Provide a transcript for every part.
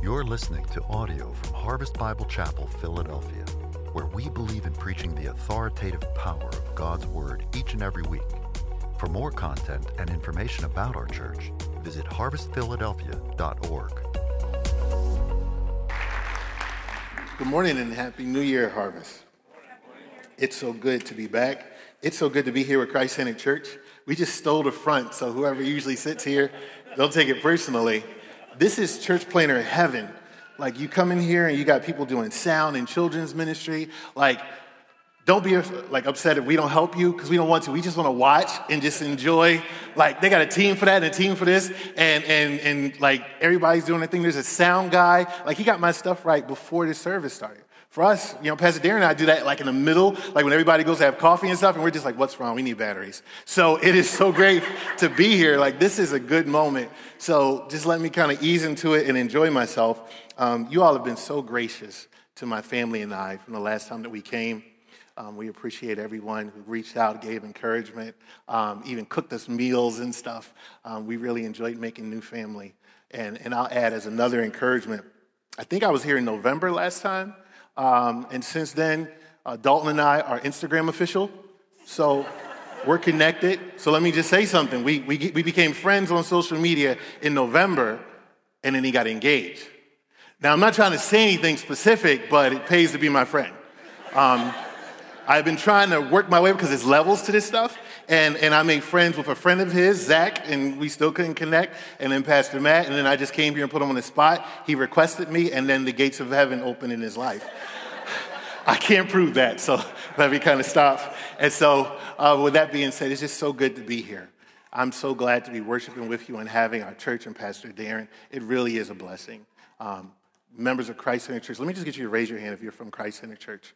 You're listening to audio from Harvest Bible Chapel, Philadelphia, where we believe in preaching the authoritative power of God's Word each and every week. For more content and information about our church, visit harvestphiladelphia.org. Good morning and Happy New Year, Harvest. It's so good to be back. It's so good to be here with Christ Centered Church. We just stole the front, so whoever usually sits here, don't take it personally. This is church planner heaven. Like you come in here and you got people doing sound and children's ministry. Like, don't be like upset if we don't help you because we don't want to. We just want to watch and just enjoy. Like they got a team for that and a team for this, and and and like everybody's doing their thing. There's a sound guy. Like he got my stuff right before the service started. For us, you know, Pastor Darren and I do that like in the middle, like when everybody goes to have coffee and stuff, and we're just like, what's wrong? We need batteries. So it is so great to be here. Like, this is a good moment. So just let me kind of ease into it and enjoy myself. Um, you all have been so gracious to my family and I from the last time that we came. Um, we appreciate everyone who reached out, gave encouragement, um, even cooked us meals and stuff. Um, we really enjoyed making new family. And, and I'll add as another encouragement, I think I was here in November last time. Um, and since then, uh, Dalton and I are Instagram official. So we're connected. So let me just say something. We, we, we became friends on social media in November, and then he got engaged. Now, I'm not trying to say anything specific, but it pays to be my friend. Um, I've been trying to work my way because there's levels to this stuff. And, and I made friends with a friend of his, Zach, and we still couldn't connect. And then Pastor Matt, and then I just came here and put him on the spot. He requested me, and then the gates of heaven opened in his life. I can't prove that, so let me kind of stop. And so, uh, with that being said, it's just so good to be here. I'm so glad to be worshiping with you and having our church and Pastor Darren. It really is a blessing. Um, members of Christ Center Church, let me just get you to raise your hand if you're from Christ Center Church.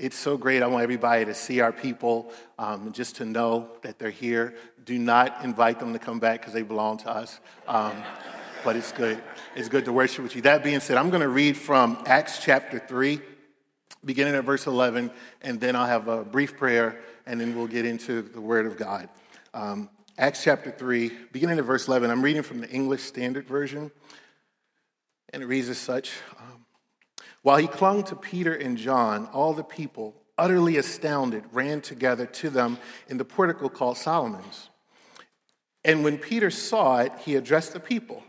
It's so great. I want everybody to see our people, um, just to know that they're here. Do not invite them to come back because they belong to us. Um, but it's good. It's good to worship with you. That being said, I'm going to read from Acts chapter 3, beginning at verse 11, and then I'll have a brief prayer, and then we'll get into the Word of God. Um, Acts chapter 3, beginning at verse 11. I'm reading from the English Standard Version, and it reads as such. While he clung to Peter and John, all the people, utterly astounded, ran together to them in the portico called Solomon's. And when Peter saw it, he addressed the people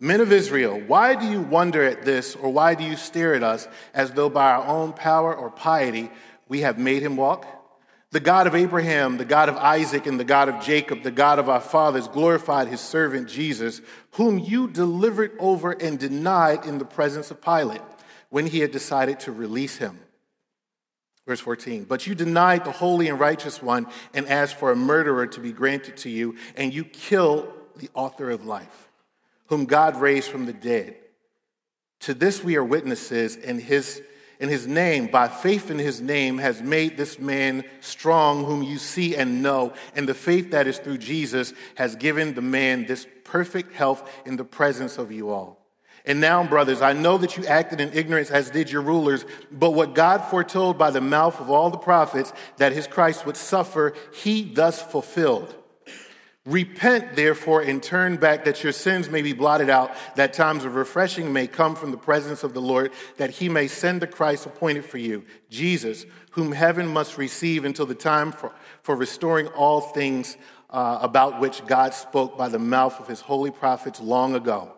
Men of Israel, why do you wonder at this, or why do you stare at us as though by our own power or piety we have made him walk? The God of Abraham, the God of Isaac, and the God of Jacob, the God of our fathers, glorified his servant Jesus, whom you delivered over and denied in the presence of Pilate when he had decided to release him. Verse 14, but you denied the holy and righteous one and asked for a murderer to be granted to you, and you killed the author of life, whom God raised from the dead. To this we are witnesses, and his, in his name, by faith in his name, has made this man strong, whom you see and know. And the faith that is through Jesus has given the man this perfect health in the presence of you all. And now, brothers, I know that you acted in ignorance as did your rulers, but what God foretold by the mouth of all the prophets that his Christ would suffer, he thus fulfilled. Repent, therefore, and turn back that your sins may be blotted out, that times of refreshing may come from the presence of the Lord, that he may send the Christ appointed for you, Jesus, whom heaven must receive until the time for, for restoring all things uh, about which God spoke by the mouth of his holy prophets long ago.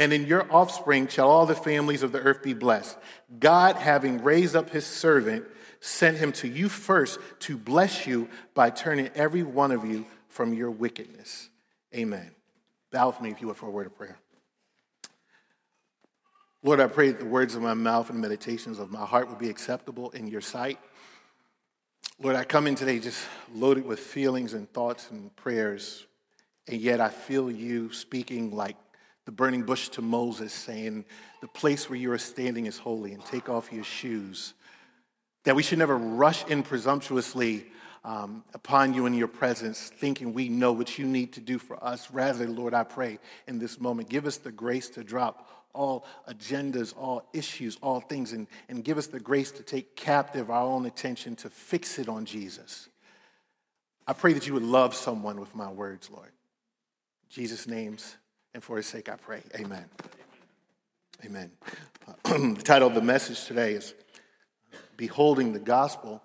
and in your offspring shall all the families of the earth be blessed. God, having raised up his servant, sent him to you first to bless you by turning every one of you from your wickedness. Amen. Bow with me if you would for a word of prayer. Lord, I pray that the words of my mouth and meditations of my heart would be acceptable in your sight. Lord, I come in today just loaded with feelings and thoughts and prayers, and yet I feel you speaking like the burning bush to Moses, saying, The place where you are standing is holy, and take off your shoes. that we should never rush in presumptuously um, upon you in your presence, thinking we know what you need to do for us. Rather, Lord, I pray in this moment, give us the grace to drop all agendas, all issues, all things, and, and give us the grace to take captive our own attention to fix it on Jesus. I pray that you would love someone with my words, Lord. Jesus' names and for his sake, I pray. Amen. Amen. the title of the message today is Beholding the Gospel.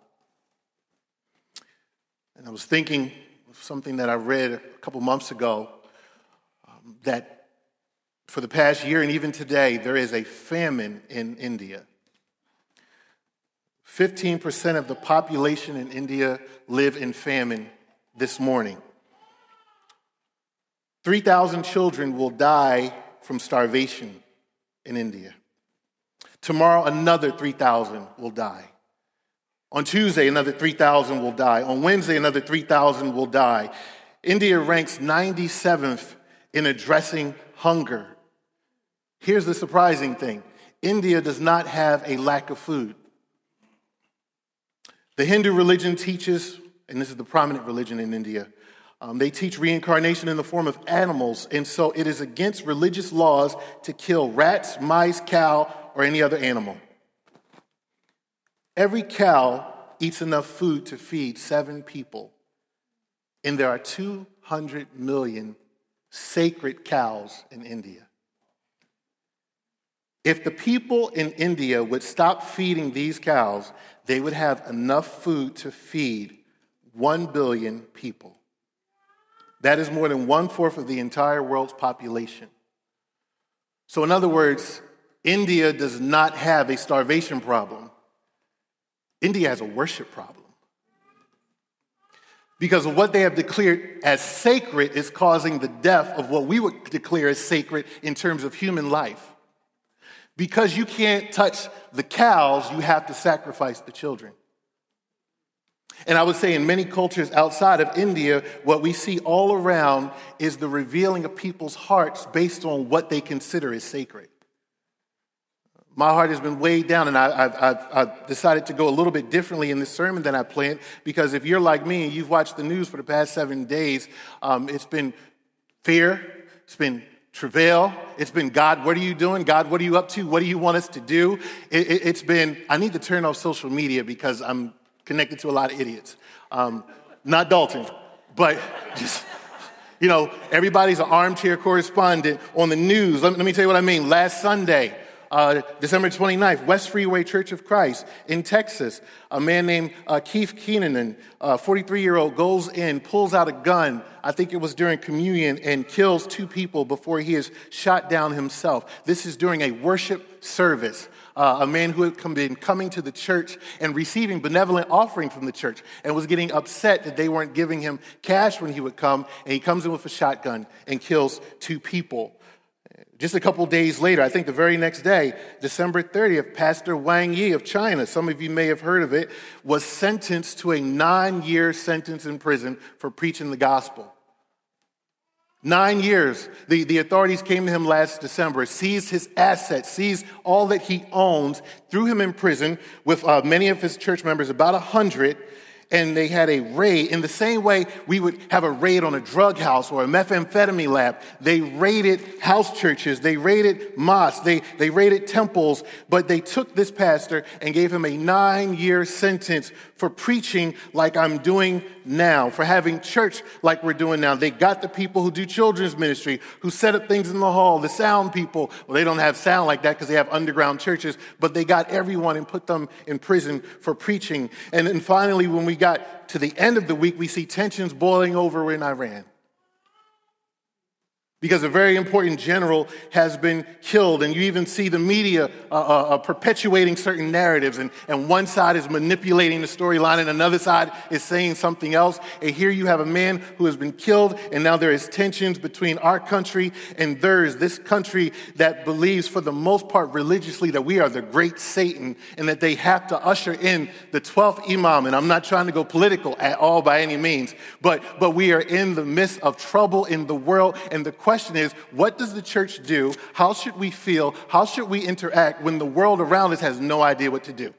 And I was thinking of something that I read a couple months ago um, that for the past year and even today, there is a famine in India. 15% of the population in India live in famine this morning. 3,000 children will die from starvation in India. Tomorrow, another 3,000 will die. On Tuesday, another 3,000 will die. On Wednesday, another 3,000 will die. India ranks 97th in addressing hunger. Here's the surprising thing India does not have a lack of food. The Hindu religion teaches, and this is the prominent religion in India, um, they teach reincarnation in the form of animals, and so it is against religious laws to kill rats, mice, cow, or any other animal. Every cow eats enough food to feed seven people, and there are 200 million sacred cows in India. If the people in India would stop feeding these cows, they would have enough food to feed 1 billion people. That is more than one fourth of the entire world's population. So, in other words, India does not have a starvation problem. India has a worship problem. Because what they have declared as sacred is causing the death of what we would declare as sacred in terms of human life. Because you can't touch the cows, you have to sacrifice the children. And I would say in many cultures outside of India, what we see all around is the revealing of people's hearts based on what they consider as sacred my heart has been weighed down, and I, have decided to go a little bit differently in this sermon than I planned because if you're like me and you've watched the news for the past seven days, um, it's been fear, it's been travail, it's been God, what are you doing? God, what are you up to? What do you want us to do? It, it, it's been, I need to turn off social media because I'm connected to a lot of idiots. Um, not Dalton, but just you know, everybody's an armchair correspondent on the news. Let me, let me, tell you what I mean. Last Sunday, uh, December 29th, West Freeway Church of Christ in Texas. A man named uh, Keith Keenan, a 43 year old, goes in, pulls out a gun. I think it was during communion, and kills two people before he is shot down himself. This is during a worship service. Uh, a man who had been coming to the church and receiving benevolent offering from the church and was getting upset that they weren't giving him cash when he would come. And he comes in with a shotgun and kills two people. Just a couple days later, I think the very next day, December 30th, Pastor Wang Yi of China, some of you may have heard of it, was sentenced to a nine year sentence in prison for preaching the gospel. Nine years. The, the authorities came to him last December, seized his assets, seized all that he owns, threw him in prison with uh, many of his church members, about a hundred, and they had a raid. In the same way we would have a raid on a drug house or a methamphetamine lab, they raided house churches, they raided mosques, they, they raided temples, but they took this pastor and gave him a nine year sentence for preaching like I'm doing now, for having church like we're doing now. They got the people who do children's ministry, who set up things in the hall, the sound people. Well, they don't have sound like that because they have underground churches, but they got everyone and put them in prison for preaching. And then finally, when we got to the end of the week, we see tensions boiling over in Iran because a very important general has been killed. And you even see the media uh, uh, uh, perpetuating certain narratives. And, and one side is manipulating the storyline, and another side is saying something else. And here you have a man who has been killed, and now there is tensions between our country and theirs. This country that believes, for the most part, religiously, that we are the great Satan and that they have to usher in the 12th Imam. And I'm not trying to go political at all by any means, but, but we are in the midst of trouble in the world. And the question question is what does the church do? How should we feel? How should we interact when the world around us has no idea what to do?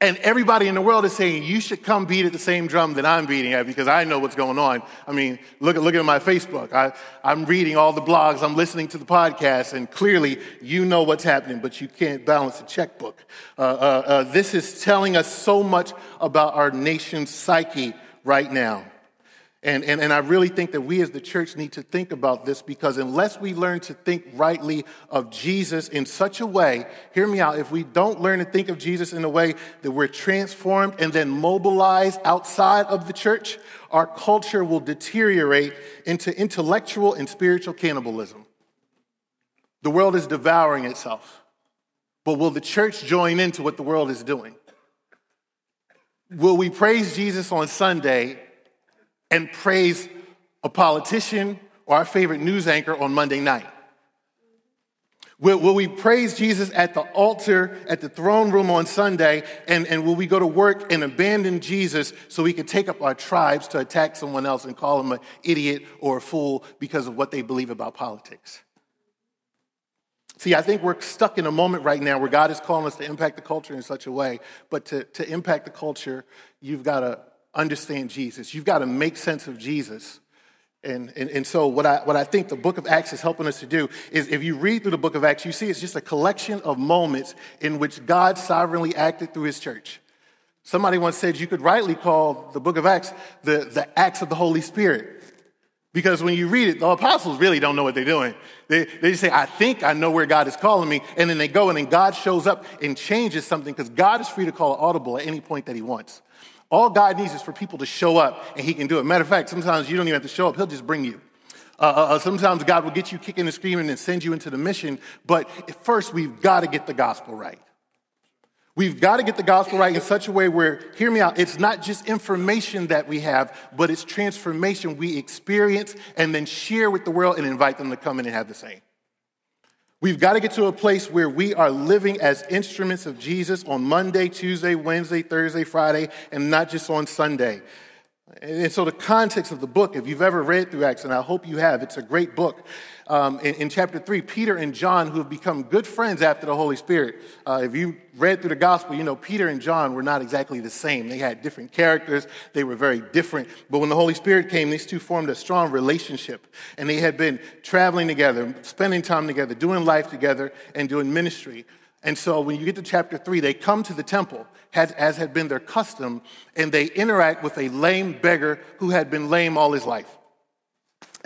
And everybody in the world is saying, you should come beat at the same drum that I'm beating at because I know what's going on. I mean, look at, look at my Facebook. I, I'm reading all the blogs, I'm listening to the podcast, and clearly you know what's happening, but you can't balance a checkbook. Uh, uh, uh, this is telling us so much about our nation's psyche right now. And, and, and I really think that we as the church need to think about this because unless we learn to think rightly of Jesus in such a way, hear me out, if we don't learn to think of Jesus in a way that we're transformed and then mobilized outside of the church, our culture will deteriorate into intellectual and spiritual cannibalism. The world is devouring itself. But will the church join into what the world is doing? Will we praise Jesus on Sunday and praise a politician or our favorite news anchor on Monday night? Will, will, we praise Jesus at the altar, at the throne room on Sunday, and, and will we go to work and abandon Jesus so we can take up our tribes to attack someone else and call them an idiot or a fool because of what they believe about politics? See, I think we're stuck in a moment right now where God is calling us to impact the culture in such a way, but to, to impact the culture, you've got to understand Jesus. You've got to make sense of Jesus. And, and, and so, what I, what I think the book of Acts is helping us to do is if you read through the book of Acts, you see it's just a collection of moments in which God sovereignly acted through his church. Somebody once said you could rightly call the book of Acts the, the Acts of the Holy Spirit. Because when you read it, the apostles really don't know what they're doing. They, they just say, I think I know where God is calling me. And then they go and then God shows up and changes something because God is free to call audible at any point that he wants. All God needs is for people to show up and He can do it. Matter of fact, sometimes you don't even have to show up, He'll just bring you. Uh, uh, uh sometimes God will get you kicking and screaming and send you into the mission, but first we've got to get the gospel right. We've got to get the gospel right in such a way where, hear me out, it's not just information that we have, but it's transformation we experience and then share with the world and invite them to come in and have the same. We've got to get to a place where we are living as instruments of Jesus on Monday, Tuesday, Wednesday, Thursday, Friday, and not just on Sunday. And so, the context of the book, if you've ever read through Acts, and I hope you have, it's a great book. Um, in, in, chapter 3, Peter and John, who have become good friends after the Holy Spirit. Uh, if you read through the gospel, you know Peter and John were not exactly the same. They had different characters, they were very different. But when the Holy Spirit came, these two formed a strong relationship. And they had been traveling together, spending time together, doing life together, and doing ministry. And so when you get to chapter three, they come to the temple, as had been their custom, and they interact with a lame beggar who had been lame all his life.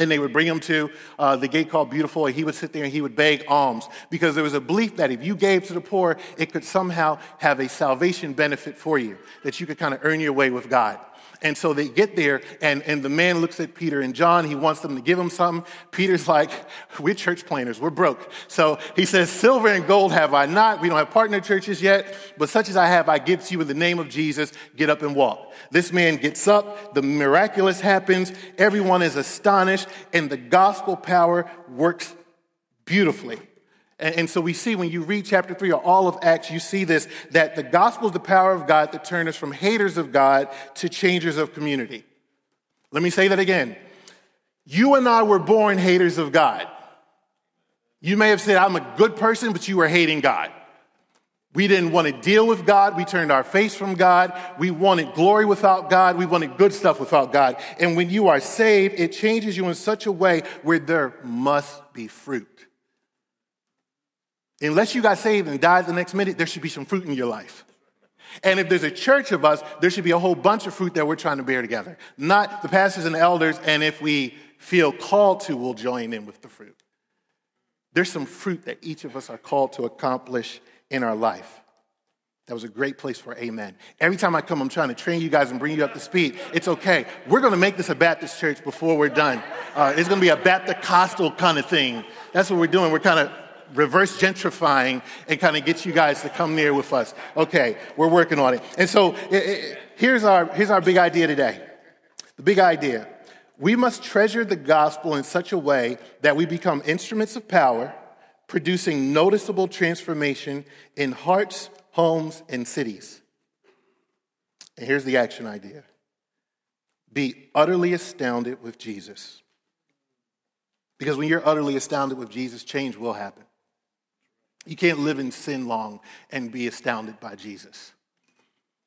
And they would bring him to uh, the gate called Beautiful, and he would sit there and he would beg alms because there was a belief that if you gave to the poor, it could somehow have a salvation benefit for you, that you could kind of earn your way with God. And so they get there, and, and the man looks at Peter and John. He wants them to give him something. Peter's like, We're church planners, we're broke. So he says, Silver and gold have I not. We don't have partner churches yet, but such as I have, I give to you in the name of Jesus. Get up and walk. This man gets up, the miraculous happens, everyone is astonished, and the gospel power works beautifully. And, so we see when you read chapter three or all of Acts, you see this that the gospel is the power of God that turns us from haters of God to changers of community. Let me say that again. You and I were born haters of God. You may have said, I'm a good person, but you were hating God. We didn't want to deal with God. We turned our face from God. We wanted glory without God. We wanted good stuff without God. And when you are saved, it changes you in such a way where there must be fruit. Unless you got saved and died the next minute, there should be some fruit in your life. And if there's a church of us, there should be a whole bunch of fruit that we're trying to bear together. Not the pastors and elders, and if we feel called to, we'll join in with the fruit. There's some fruit that each of us are called to accomplish in our life. That was a great place for amen. Every time I come, I'm trying to train you guys and bring you up to speed. It's okay. We're going to make this a Baptist church before we're done. Uh, it's going to be a Bapticostal kind of thing. That's what we're doing. We're kind of reverse gentrifying and kind of get you guys to come near with us. Okay, we're working on it. And so it, it, here's, our, here's our big idea today. The big idea. We must treasure the gospel in such a way that we become instruments of power, producing noticeable transformation in hearts, homes, and cities. And here's the action idea be utterly astounded with Jesus. Because when you're utterly astounded with Jesus, change will happen. You can't live in sin long and be astounded by Jesus.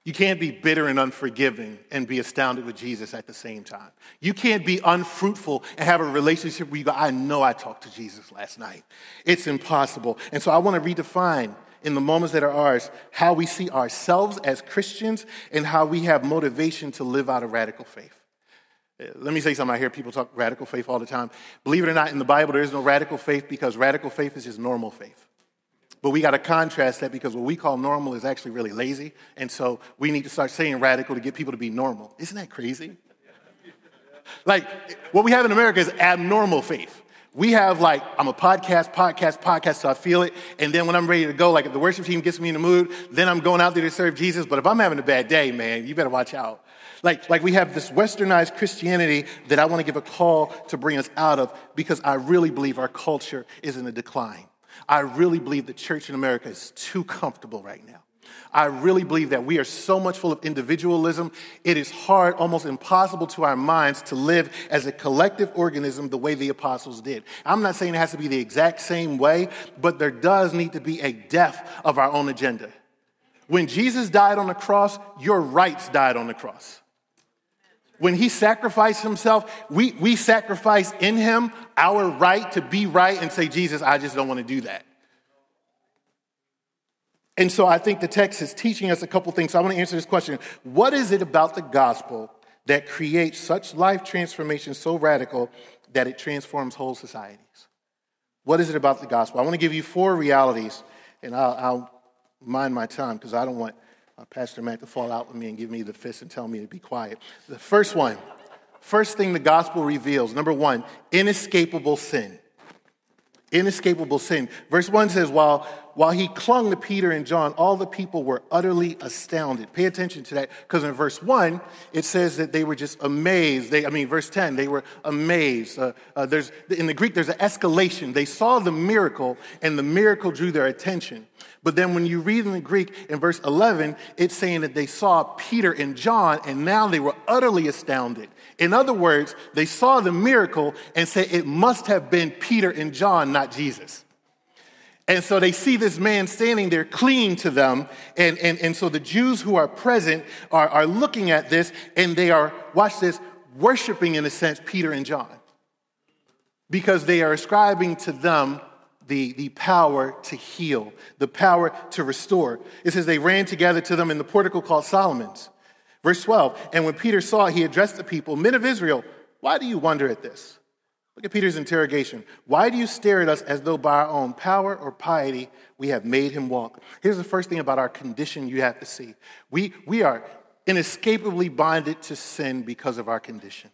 You can't be bitter and unforgiving and be astounded with Jesus at the same time. You can't be unfruitful and have a relationship where you go, I know I talked to Jesus last night. It's impossible. And so I want to redefine in the moments that are ours how we see ourselves as Christians and how we have motivation to live out a radical faith. Let me say something. I hear people talk radical faith all the time. Believe it or not, in the Bible, there is no radical faith because radical faith is just normal faith. But we got to contrast that because what we call normal is actually really lazy. And so we need to start saying radical to get people to be normal. Isn't that crazy? Like, what we have in America is abnormal faith. We have like, I'm a podcast, podcast, podcast, so I feel it. And then when I'm ready to go, like if the worship team gets me in the mood, then I'm going out there to serve Jesus. But if I'm having a bad day, man, you better watch out. Like, like we have this westernized Christianity that I want to give a call to bring us out of because I really believe our culture is in a decline. I really believe the church in America is too comfortable right now. I really believe that we are so much full of individualism, it is hard, almost impossible to our minds to live as a collective organism the way the apostles did. I'm not saying it has to be the exact same way, but there does need to be a death of our own agenda. When Jesus died on the cross, your rights died on the cross. When he sacrificed himself, we, we sacrifice in him our right to be right and say, Jesus, I just don't want to do that. And so I think the text is teaching us a couple things. So I want to answer this question What is it about the gospel that creates such life transformation so radical that it transforms whole societies? What is it about the gospel? I want to give you four realities, and I'll, I'll mind my time because I don't want uh, Pastor Matt to fall out with me and give me the fist and tell me to be quiet. The first one, first thing the gospel reveals number one, inescapable sin. Inescapable sin. Verse 1 says, while while he clung to Peter and John, all the people were utterly astounded. Pay attention to that, because in verse 1, it says that they were just amazed. They, I mean, verse 10, they were amazed. Uh, uh, there's, in the Greek, there's an escalation. They saw the miracle, and the miracle drew their attention. But then when you read in the Greek, in verse 11, it's saying that they saw Peter and John, and now they were utterly astounded. In other words, they saw the miracle and said it must have been Peter and John, not Jesus. And so they see this man standing there clinging to them. And, and, and so the Jews who are present are, are looking at this and they are, watch this, worshiping in a sense Peter and John. Because they are ascribing to them the, the power to heal, the power to restore. It says they ran together to them in the portico called Solomon's. Verse 12, and when Peter saw he addressed the people, Men of Israel, why do you wonder at this? Look at Peter's interrogation. Why do you stare at us as though by our own power or piety we have made him walk? Here's the first thing about our condition you have to see. We, we are inescapably bonded to sin because of our condition.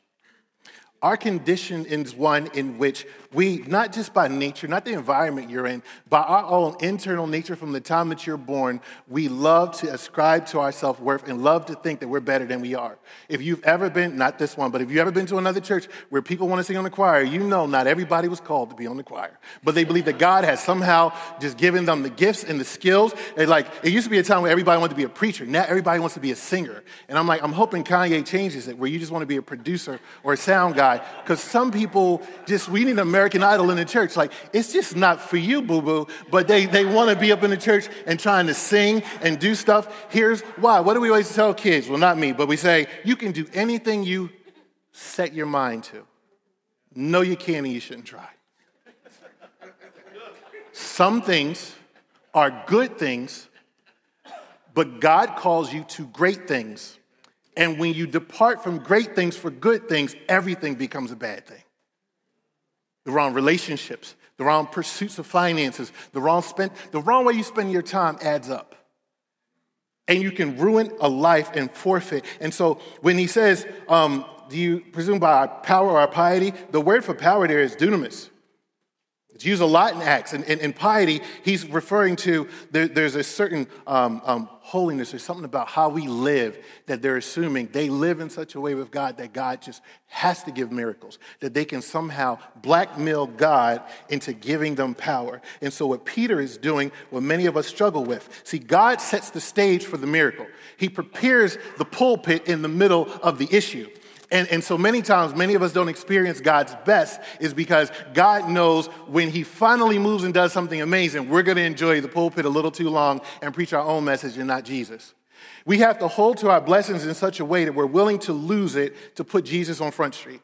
Our condition is one in which we, not just by nature, not the environment you're in, by our own internal nature from the time that you're born, we love to ascribe to our self worth and love to think that we're better than we are. If you've ever been, not this one, but if you've ever been to another church where people want to sing on the choir, you know not everybody was called to be on the choir. But they believe that God has somehow just given them the gifts and the skills. And like, it used to be a time where everybody wanted to be a preacher. Now everybody wants to be a singer. And I'm like, I'm hoping Kanye changes it, where you just want to be a producer or a sound guy guy because some people just, we need American Idol in the church. Like, it's just not for you, boo boo, but they, they want to be up in the church and trying to sing and do stuff. Here's why. What do we always tell kids? Well, not me, but we say, you can do anything you set your mind to. No, you can't and you shouldn't try. Some things are good things, but God calls you to great things. And when you depart from great things for good things, everything becomes a bad thing. The wrong relationships, the wrong pursuits of finances, the wrong spend, the wrong way you spend your time adds up. And you can ruin a life and forfeit. And so when he says, um, do you presume by our power or our piety? The word for power there is dunamis. It's used a lot in Acts. And in, piety, he's referring to there, there's a certain um, um, holiness or something about how we live that they're assuming they live in such a way with God that God just has to give miracles, that they can somehow blackmail God into giving them power. And so, what Peter is doing, what many of us struggle with, see, God sets the stage for the miracle, He prepares the pulpit in the middle of the issue. And, and so many times, many of us don't experience God's best is because God knows when He finally moves and does something amazing, we're going to enjoy the pulpit a little too long and preach our own message and not Jesus. We have to hold to our blessings in such a way that we're willing to lose it to put Jesus on Front Street.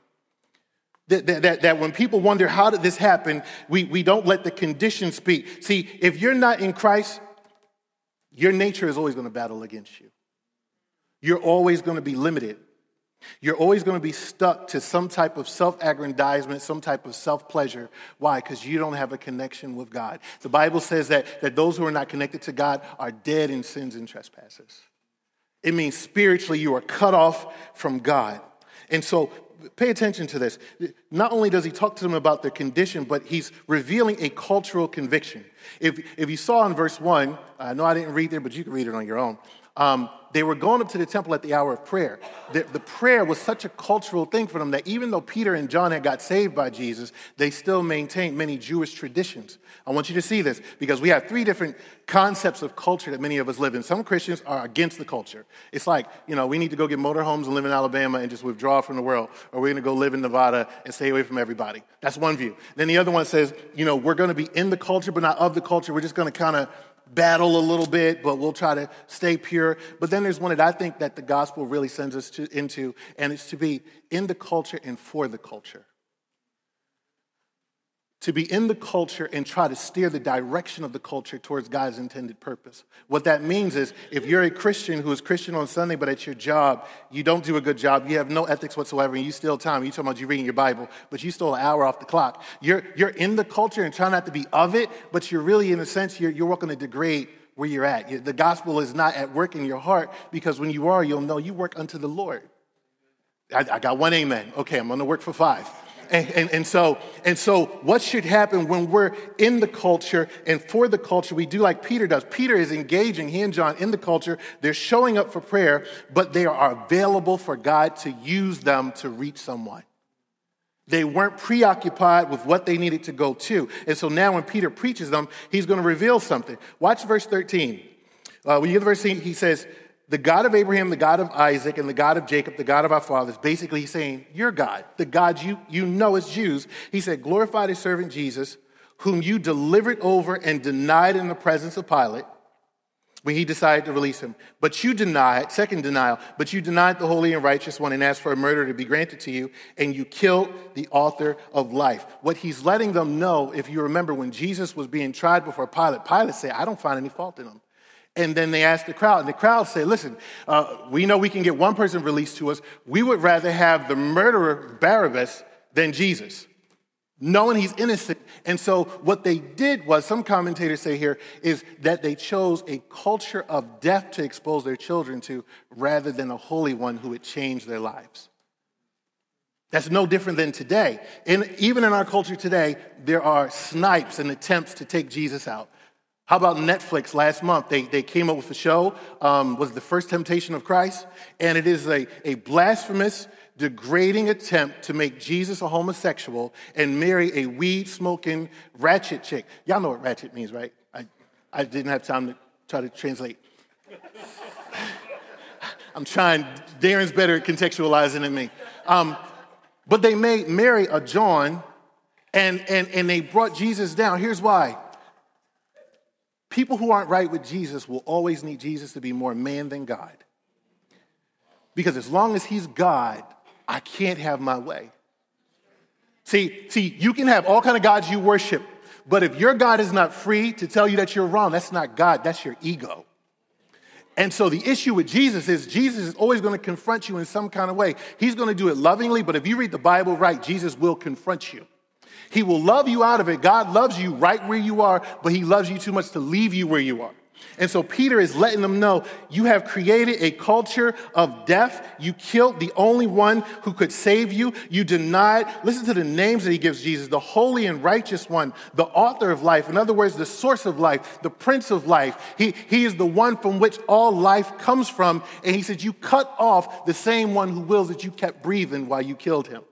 That, that, that, when people wonder, how did this happen, we, we don't let the conditions speak. See, if you're not in Christ, your nature is always going to battle against you. You're always going to be limited. You're always going to be stuck to some type of self aggrandizement, some type of self pleasure. Why? Because you don't have a connection with God. The Bible says that, that those who are not connected to God are dead in sins and trespasses. It means spiritually you are cut off from God. And so pay attention to this. Not only does he talk to them about their condition, but he's revealing a cultural conviction. If, if you saw in verse 1, I know I didn't read there, but you can read it on your own. Um, they were going up to the temple at the hour of prayer. The, the, prayer was such a cultural thing for them that even though Peter and John had got saved by Jesus, they still maintained many Jewish traditions. I want you to see this because we have three different concepts of culture that many of us live in. Some Christians are against the culture. It's like, you know, we need to go get motorhomes and live in Alabama and just withdraw from the world, or we're going to go live in Nevada and stay away from everybody. That's one view. Then the other one says, you know, we're going to be in the culture, but not of the culture. We're just going to kind of battle a little bit, but we'll try to stay pure. But then there's one that I think that the gospel really sends us to, into, and it's to be in the culture and for the culture to be in the culture and try to steer the direction of the culture towards God's intended purpose. What that means is if you're a Christian who is Christian on Sunday, but at your job, you don't do a good job, you have no ethics whatsoever, and you steal time. You're talking about you reading your Bible, but you stole an hour off the clock. You're, you're in the culture and trying not to be of it, but you're really, in a sense, you're, you're working to degrade where you're at. The gospel is not at work in your heart because when you are, you'll know you work unto the Lord. I, I got one amen. Okay, I'm going to work for five. And, and, and, so, and so, what should happen when we're in the culture and for the culture? We do like Peter does. Peter is engaging, he and John, in the culture. They're showing up for prayer, but they are available for God to use them to reach someone. They weren't preoccupied with what they needed to go to. And so now, when Peter preaches them, he's going to reveal something. Watch verse 13. Uh, when you get to verse 13, he says, the God of Abraham, the God of Isaac, and the God of Jacob, the God of our fathers, basically he's saying, You're God, the God you, you know as Jews. He said, Glorify his servant Jesus, whom you delivered over and denied in the presence of Pilate when he decided to release him. But you denied, second denial, but you denied the holy and righteous one and asked for a murder to be granted to you, and you killed the author of life. What he's letting them know, if you remember when Jesus was being tried before Pilate, Pilate said, I don't find any fault in him. And then they asked the crowd, and the crowd said, Listen, uh, we know we can get one person released to us. We would rather have the murderer Barabbas than Jesus, knowing he's innocent. And so, what they did was, some commentators say here, is that they chose a culture of death to expose their children to rather than a holy one who would change their lives. That's no different than today. And even in our culture today, there are snipes and attempts to take Jesus out. How about Netflix last month? They, they came up with a show, um, was the first temptation of Christ, and it is a, a blasphemous, degrading attempt to make Jesus a homosexual and marry a weed smoking ratchet chick. Y'all know what ratchet means, right? I, I didn't have time to try to translate. I'm trying, Darren's better at contextualizing than me. Um, but they made Mary a John and, and, and they brought Jesus down. Here's why People who aren't right with Jesus will always need Jesus to be more man than God. Because as long as he's God, I can't have my way. See, see, you can have all kind of gods you worship, but if your God is not free to tell you that you're wrong, that's not God, that's your ego. And so the issue with Jesus is Jesus is always going to confront you in some kind of way. He's going to do it lovingly, but if you read the Bible right, Jesus will confront you. He will love you out of it. God loves you right where you are, but He loves you too much to leave you where you are. And so Peter is letting them know you have created a culture of death. You killed the only one who could save you. You denied, listen to the names that he gives Jesus the holy and righteous one, the author of life. In other words, the source of life, the prince of life. He, he is the one from which all life comes from. And he said, You cut off the same one who wills that you kept breathing while you killed him.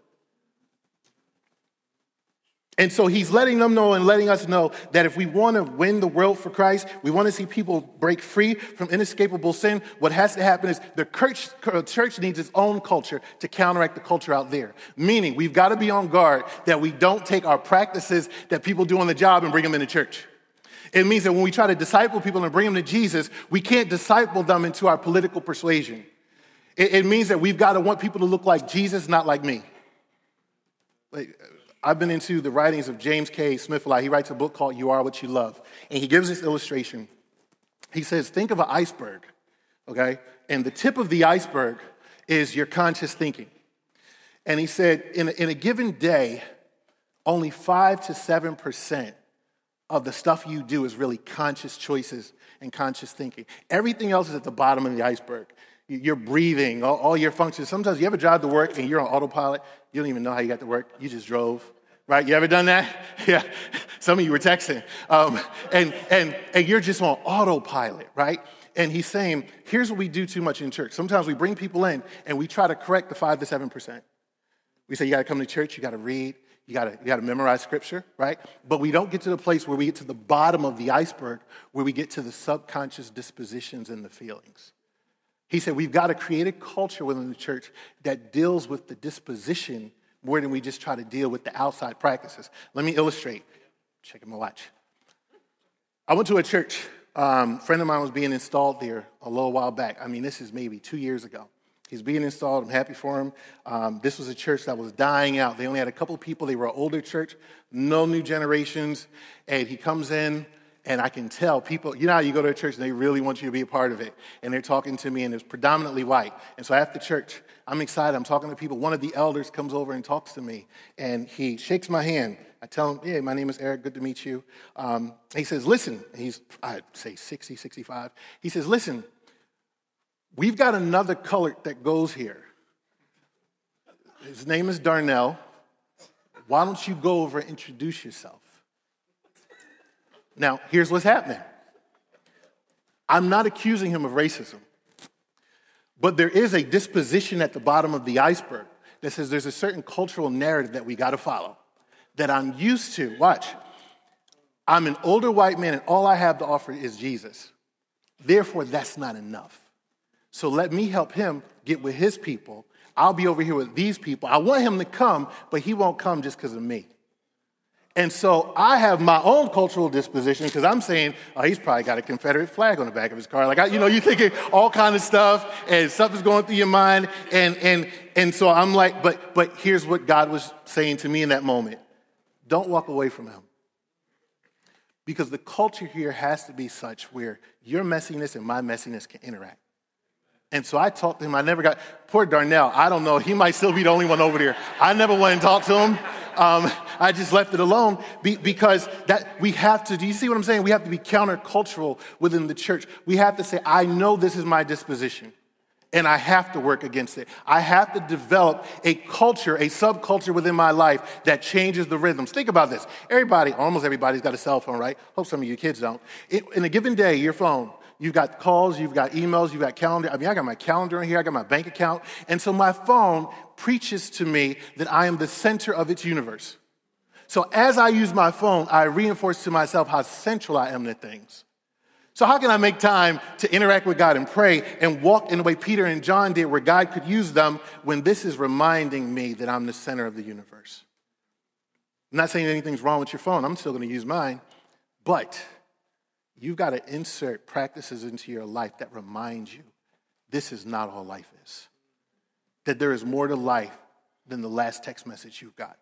And so he's letting them know and letting us know that if we want to win the world for Christ, we want to see people break free from inescapable sin, what has to happen is the church, church needs its own culture to counteract the culture out there. Meaning, we've got to be on guard that we don't take our practices that people do on the job and bring them into church. It means that when we try to disciple people and bring them to Jesus, we can't disciple them into our political persuasion. It, it means that we've got to want people to look like Jesus, not like me. Like, I've been into the writings of James K. Smith a lot. He writes a book called You Are What You Love. And he gives this illustration. He says, Think of an iceberg, okay? And the tip of the iceberg is your conscious thinking. And he said, in a, in a given day, only 5 to 7% of the stuff you do is really conscious choices and conscious thinking. Everything else is at the bottom of the iceberg. You're breathing, all, all your functions. Sometimes you ever drive to work and you're on autopilot, you don't even know how you got to work, you just drove right? You ever done that? Yeah. Some of you were texting. Um, and, and, and you're just on autopilot, right? And he's saying, here's what we do too much in church. Sometimes we bring people in and we try to correct the five to seven percent. We say, you got to come to church, you got to read, you got to you got to memorize scripture, right? But we don't get to the place where we get to the bottom of the iceberg, where we get to the subconscious dispositions and the feelings. He said, we've got to create a culture within the church that deals with the disposition more than we just try to deal with the outside practices. Let me illustrate. Checking my watch. I went to a church. Um, a friend of mine was being installed there a little while back. I mean, this is maybe two years ago. He's being installed. I'm happy for him. Um, this was a church that was dying out. They only had a couple people. They were an older church, no new generations. And he comes in, and I can tell people, you know how you go to a church and they really want you to be a part of it. And they're talking to me, and it's predominantly white. And so after church, I'm excited. I'm talking to people. One of the elders comes over and talks to me, and he shakes my hand. I tell him, Yeah, my name is Eric. Good to meet you. Um, he says, Listen, he's, I'd say 60, 65. He says, Listen, we've got another color that goes here. His name is Darnell. Why don't you go over and introduce yourself? Now, here's what's happening I'm not accusing him of racism, but there is a disposition at the bottom of the iceberg that says there's a certain cultural narrative that we got to follow that I'm used to. Watch. I'm an older white man, and all I have to offer is Jesus. Therefore, that's not enough. So let me help him get with his people. I'll be over here with these people. I want him to come, but he won't come just because of me. And so I have my own cultural disposition because I'm saying, oh, he's probably got a Confederate flag on the back of his car. Like, I, you know, you're thinking all kind of stuff and stuff is going through your mind. And, and, and so I'm like, but, but here's what God was saying to me in that moment. Don't walk away from him. Because the culture here has to be such where your messiness and my messiness can interact. And so I talked to him. I never got, poor Darnell, I don't know. He might still be the only one over there. I never went and talked to him. Um, I just left it alone be, because that we have to, do you see what I'm saying? We have to be countercultural within the church. We have to say, I know this is my disposition and I have to work against it. I have to develop a culture, a subculture within my life that changes the rhythms. Think about this. Everybody, almost everybody's got a cell phone, right? Hope some of you kids don't. It, in a given day, your phone, You've got calls, you've got emails, you've got calendar. I mean, I got my calendar in here, I got my bank account. And so my phone preaches to me that I am the center of its universe. So as I use my phone, I reinforce to myself how central I am to things. So, how can I make time to interact with God and pray and walk in the way Peter and John did, where God could use them when this is reminding me that I'm the center of the universe? I'm not saying anything's wrong with your phone, I'm still going to use mine, but you've got to insert practices into your life that remind you this is not all life is. That there is more to life than the last text message you've got.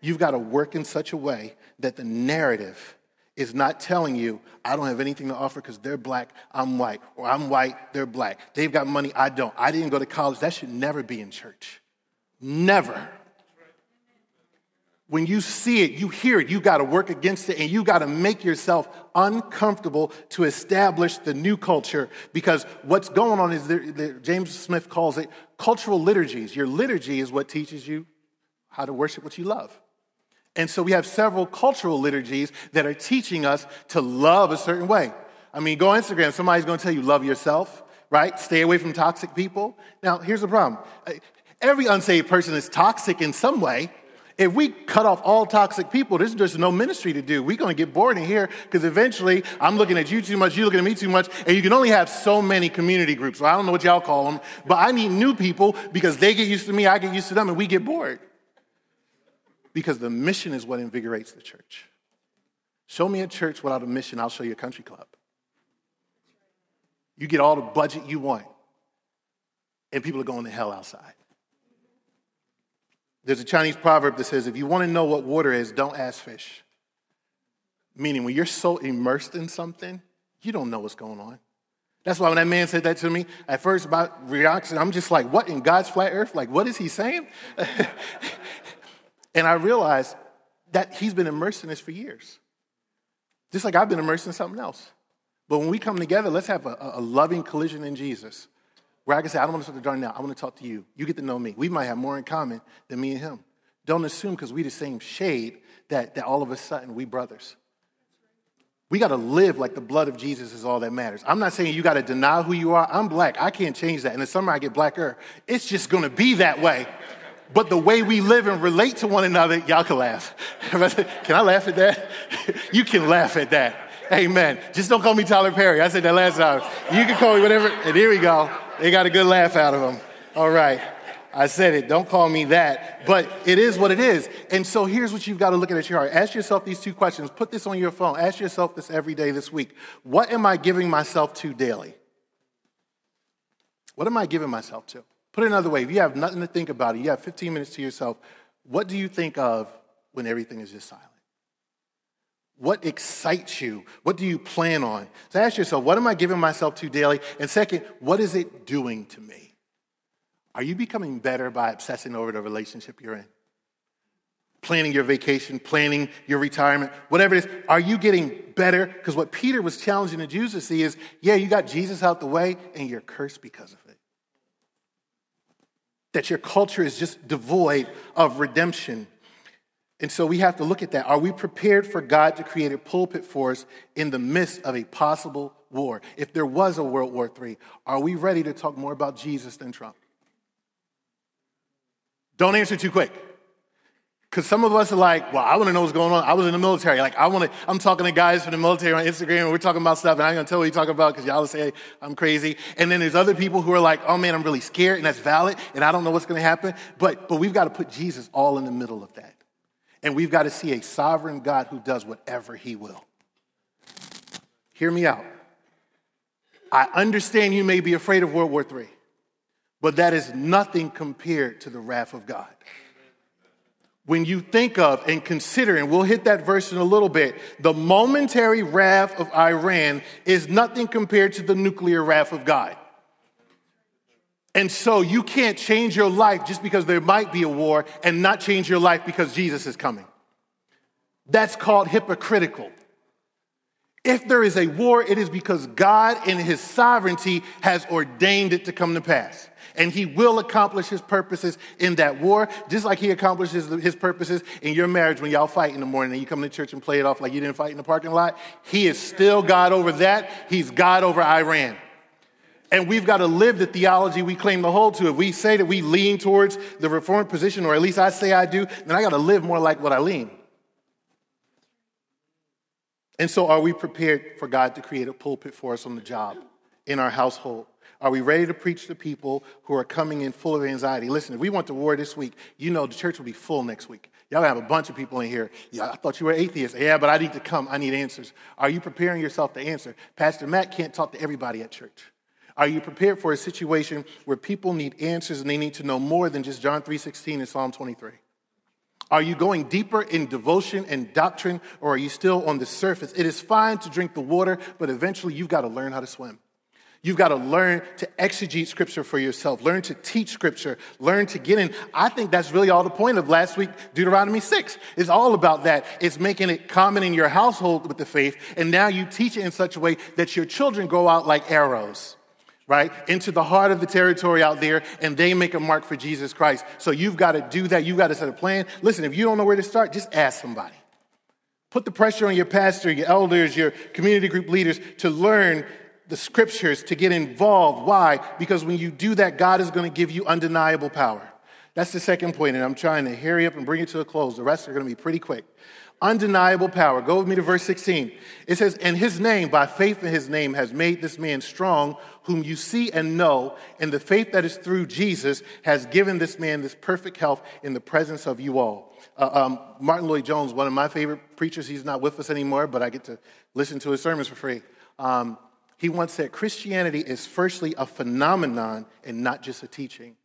You've got to work in such a way that the narrative is not telling you, I don't have anything to offer because they're black, I'm white, or I'm white, they're black. They've got money, I don't. I didn't go to college. That should never be in church. Never. When you see it, you hear it, you got to work against it and you got to make yourself uncomfortable to establish the new culture because what's going on is there, there, James Smith calls it cultural liturgies. Your liturgy is what teaches you how to worship what you love. And so we have several cultural liturgies that are teaching us to love a certain way. I mean, go on Instagram, somebody's going to tell you, love yourself, right? Stay away from toxic people. Now, here's the problem every unsaved person is toxic in some way. If we cut off all toxic people, there's just no ministry to do. We're going to get bored in here because eventually I'm looking at you too much, you're looking at me too much, and you can only have so many community groups. So I don't know what y'all call them, but I need new people because they get used to me, I get used to them, and we get bored. Because the mission is what invigorates the church. Show me a church without a mission, I'll show you a country club. You get all the budget you want, and people are going to hell outside. There's a Chinese proverb that says, if you want to know what water is, don't ask fish. Meaning, when you're so immersed in something, you don't know what's going on. That's why when that man said that to me, at first about reaction, I'm just like, what in God's flat earth? Like, what is he saying? and I realized that he's been immersed in this for years. Just like I've been immersed in something else. But when we come together, let's have a, a loving collision in Jesus. Where I can say, I don't want to talk to Jordan now. I want to talk to you. You get to know me. We might have more in common than me and him. Don't assume because we the same shade that, that all of a sudden we brothers. We got to live like the blood of Jesus is all that matters. I'm not saying you got to deny who you are. I'm black. I can't change that. In the summer, I get blacker. It's just going to be that way. But the way we live and relate to one another, y'all can laugh. can I laugh at that? you can laugh at that. Amen. Just don't call me Tyler Perry. I said that last time. You can call me whatever. And here we go. They got a good laugh out of him. All right. I said it. Don't call me that. But it is what it is. And so here's what you've got to look at at your heart. Ask yourself these two questions. Put this on your phone. Ask yourself this every day this week. What am I giving myself to daily? What am I giving myself to? Put it another way. If you have nothing to think about, it, you have 15 minutes to yourself, what do you think of when everything is just silent? What excites you? What do you plan on? So ask yourself, what am I giving myself to daily? And second, what is it doing to me? Are you becoming better by obsessing over the relationship you're in? Planning your vacation, planning your retirement, whatever it is. Are you getting better? Because what Peter was challenging the Jews to see is yeah, you got Jesus out the way and you're cursed because of it. That your culture is just devoid of redemption. And so we have to look at that. Are we prepared for God to create a pulpit for us in the midst of a possible war? If there was a World War III, are we ready to talk more about Jesus than Trump? Don't answer too quick. Because some of us are like, well, I want to know what's going on. I was in the military. Like, I want to, I'm talking to guys from the military on Instagram and we're talking about stuff and I'm going to tell what you talk about because y'all will say I'm crazy. And then there's other people who are like, oh man, I'm really scared and that's valid and I don't know what's going to happen. But, but we've got to put Jesus all in the middle of that. And we've got to see a sovereign God who does whatever he will. Hear me out. I understand you may be afraid of World War III. But that is nothing compared to the wrath of God. When you think of and consider, and we'll hit that verse in a little bit, the momentary wrath of Iran is nothing compared to the nuclear wrath of God. And so you can't change your life just because there might be a war and not change your life because Jesus is coming. That's called hypocritical. If there is a war, it is because God in his sovereignty has ordained it to come to pass and he will accomplish his purposes in that war, just like he accomplishes his purposes in your marriage when y'all fight in the morning and you come to church and play it off like you didn't fight in the parking lot. He is still God over that. He's God over Iran. And we've got to live the theology we claim to hold to. If we say that we lean towards the reformed position, or at least I say I do, then I got to live more like what I lean. And so, are we prepared for God to create a pulpit for us on the job, in our household, are we ready to preach to people who are coming in full of anxiety? Listen, if we went to war this week, you know the church will be full next week. Y'all have a bunch of people in here. Yeah, I thought you were atheists. Yeah, but I need to come. I need answers. Are you preparing yourself to answer? Pastor Matt can't talk to everybody at church. Are you prepared for a situation where people need answers and they need to know more than just John 3:16 and Psalm 23? Are you going deeper in devotion and doctrine or are you still on the surface? It is fine to drink the water, but eventually you've got to learn how to swim. You've got to learn to exegete scripture for yourself, learn to teach scripture, learn to get in. I think that's really all the point of last week, Deuteronomy 6. It's all about that. It's making it common in your household with the faith, and now you teach it in such a way that your children go out like arrows, right? Into the heart of the territory out there, and they make a mark for Jesus Christ. So you've got to do that. You've got to set a plan. Listen, if you don't know where to start, just ask somebody. Put the pressure on your pastor, your elders, your community group leaders to learn the scriptures to get involved. Why? Because when you do that, God is going to give you undeniable power. That's the second point, and I'm trying to hurry up and bring it to a close. The rest are going to be pretty quick. Undeniable power. Go with me to verse 16. It says, And his name, by faith in his name, has made this man strong whom you see and know, and the faith that is through Jesus has given this man this perfect health in the presence of you all. Uh, um, Martyn Lloyd-Jones, one of my favorite preachers, he's not with us anymore, but I get to listen to his sermons for free. Um, he once said Christianity is firstly a phenomenon and not just a teaching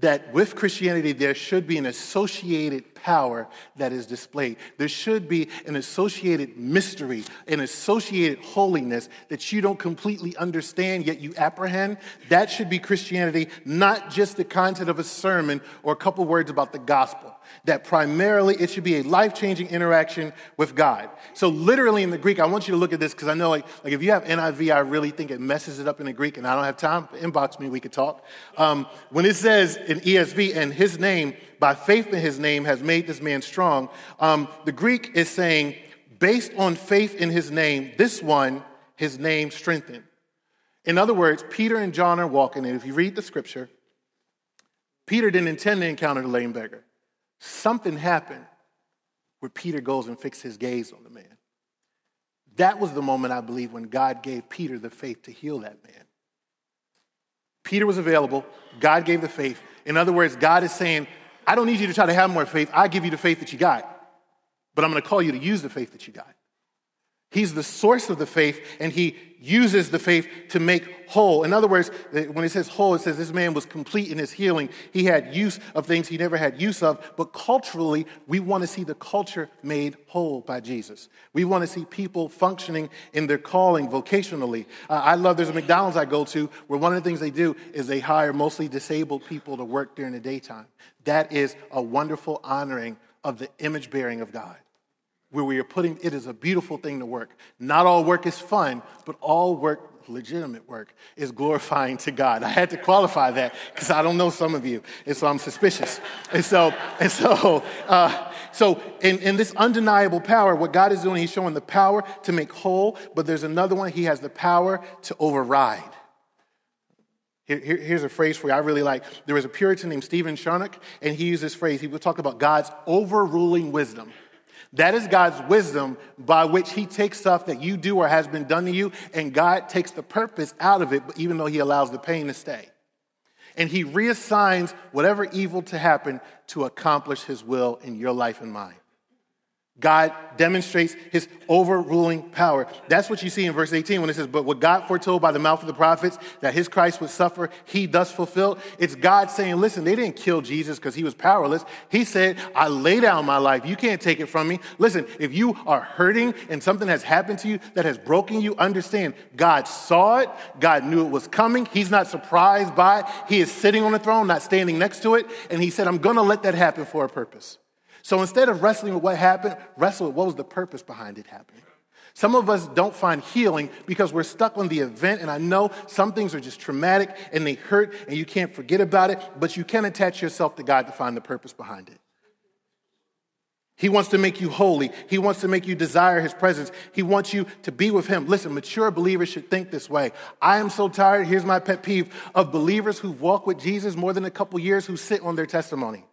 that with Christianity, there should be an associated power that is displayed. There should be an associated mystery, an associated holiness that you don't completely understand, yet you apprehend. That should be Christianity, not just the content of a sermon or a couple words about the gospel that primarily it should be a life changing interaction with God. So, literally in the Greek, I want you to look at this because I know, like, like, if you have NIV, I really think it messes it up in the Greek, and I don't have time. Inbox me, we could talk. Um, when it says in ESV, and his name, by faith in his name, has made this man strong, um, the Greek is saying, based on faith in his name, this one, his name strengthened. In other words, Peter and John are walking, and if you read the scripture, Peter didn't intend to encounter the lame beggar. Something happened where Peter goes and fixes his gaze on the man. That was the moment, I believe, when God gave Peter the faith to heal that man. Peter was available, God gave the faith. In other words, God is saying, I don't need you to try to have more faith. I give you the faith that you got, but I'm going to call you to use the faith that you got. He's the source of the faith, and he uses the faith to make whole. In other words, when it says whole, it says this man was complete in his healing. He had use of things he never had use of. But culturally, we want to see the culture made whole by Jesus. We want to see people functioning in their calling vocationally. Uh, I love there's a McDonald's I go to where one of the things they do is they hire mostly disabled people to work during the daytime. That is a wonderful honoring of the image bearing of God where we are putting it is a beautiful thing to work. Not all work is fun, but all work, legitimate work, is glorifying to God. I had to qualify that because I don't know some of you, and so I'm suspicious. And so, and so, uh, so in, in this undeniable power, what God is doing, He's showing the power to make whole, but there's another one. He has the power to override. Here, here, here's a phrase for you I really like. There was a Puritan named Stephen Charnock, and he used this phrase. He would talk about God's overruling wisdom. That is God's wisdom by which He takes stuff that you do or has been done to you, and God takes the purpose out of it, even though He allows the pain to stay. And He reassigns whatever evil to happen to accomplish His will in your life and mine. God demonstrates his overruling power. That's what you see in verse 18 when it says, But what God foretold by the mouth of the prophets that his Christ would suffer, he thus fulfilled. It's God saying, Listen, they didn't kill Jesus because he was powerless. He said, I lay down my life. You can't take it from me. Listen, if you are hurting and something has happened to you that has broken you, understand God saw it. God knew it was coming. He's not surprised by it. He is sitting on the throne, not standing next to it. And he said, I'm going to let that happen for a purpose. So instead of wrestling with what happened, wrestle with what was the purpose behind it happening. Some of us don't find healing because we're stuck on the event, and I know some things are just traumatic and they hurt and you can't forget about it, but you can attach yourself to God to find the purpose behind it. He wants to make you holy. He wants to make you desire his presence. He wants you to be with him. Listen, mature believers should think this way. I am so tired, here's my pet peeve, of believers who've walked with Jesus more than a couple years who sit on their testimony.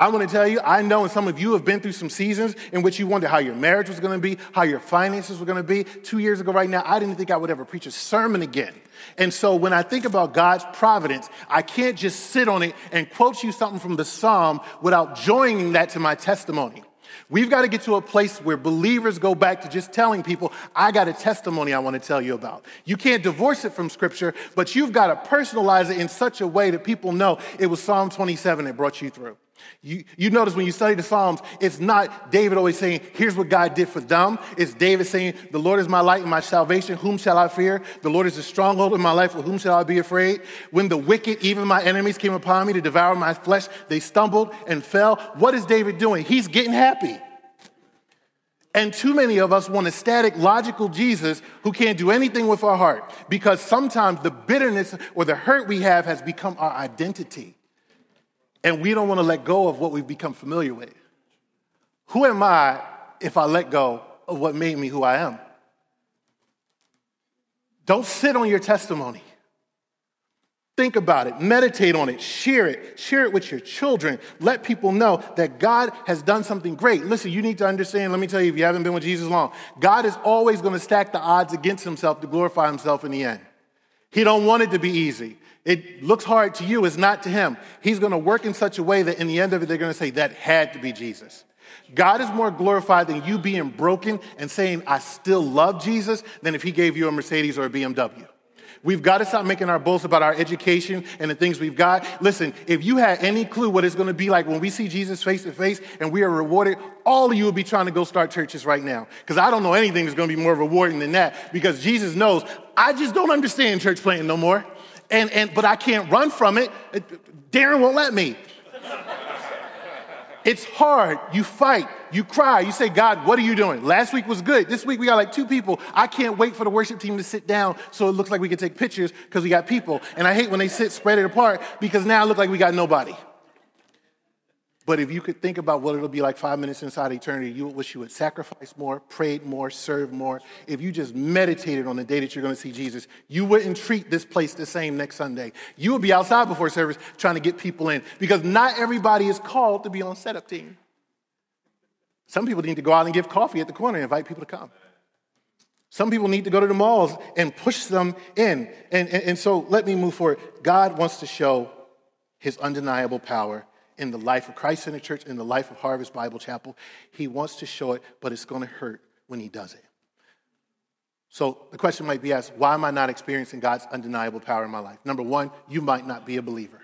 I want to tell you, I know, and some of you have been through some seasons in which you wondered how your marriage was going to be, how your finances were going to be. Two years ago, right now, I didn't think I would ever preach a sermon again. And so when I think about God's providence, I can't just sit on it and quote you something from the Psalm without joining that to my testimony. We've got to get to a place where believers go back to just telling people, I got a testimony I want to tell you about. You can't divorce it from Scripture, but you've got to personalize it in such a way that people know it was Psalm 27 that brought you through. You, you notice when you study the Psalms, it's not David always saying, Here's what God did for them. It's David saying, The Lord is my light and my salvation. Whom shall I fear? The Lord is the stronghold of my life. With whom shall I be afraid? When the wicked, even my enemies, came upon me to devour my flesh, they stumbled and fell. What is David doing? He's getting happy. And too many of us want a static, logical Jesus who can't do anything with our heart because sometimes the bitterness or the hurt we have has become our identity. And we don't want to let go of what we've become familiar with. Who am I if I let go of what made me who I am? Don't sit on your testimony. Think about it, meditate on it, share it, share it with your children. Let people know that God has done something great. Listen, you need to understand, let me tell you, if you haven't been with Jesus long, God is always going to stack the odds against himself to glorify himself in the end. He don't want it to be easy. It looks hard to you, it's not to him. He's going to work in such a way that in the end of it, they're going to say, that had to be Jesus. God is more glorified than you being broken and saying, I still love Jesus, than if he gave you a Mercedes or a BMW. We've got to stop making our boasts about our education and the things we've got. Listen, if you had any clue what it's going to be like when we see Jesus face to face and we are rewarded, all of you will be trying to go start churches right now. Because I don't know anything that's going to be more rewarding than that. Because Jesus knows, I just don't understand church planting no more. And, and, but I can't run from it. Darren won't let me. It's hard. You fight. You cry. You say, God, what are you doing? Last week was good. This week we got like two people. I can't wait for the worship team to sit down so it looks like we can take pictures because we got people. And I hate when they sit spread it apart because now it looks like we got nobody. But if you could think about what it'll be like five minutes inside eternity, you would wish you would sacrifice more, prayed more, served more. If you just meditated on the day that you're going to see Jesus, you wouldn't treat this place the same next Sunday. You would be outside before service trying to get people in because not everybody is called to be on setup team. Some people need to go out and give coffee at the corner and invite people to come. Some people need to go to the malls and push them in. And, and, and so let me move forward. God wants to show his undeniable power in the life of Christ Center Church, in the life of Harvest Bible Chapel. He wants to show it, but it's going to hurt when he does it. So the question might be asked why am I not experiencing God's undeniable power in my life? Number one, you might not be a believer.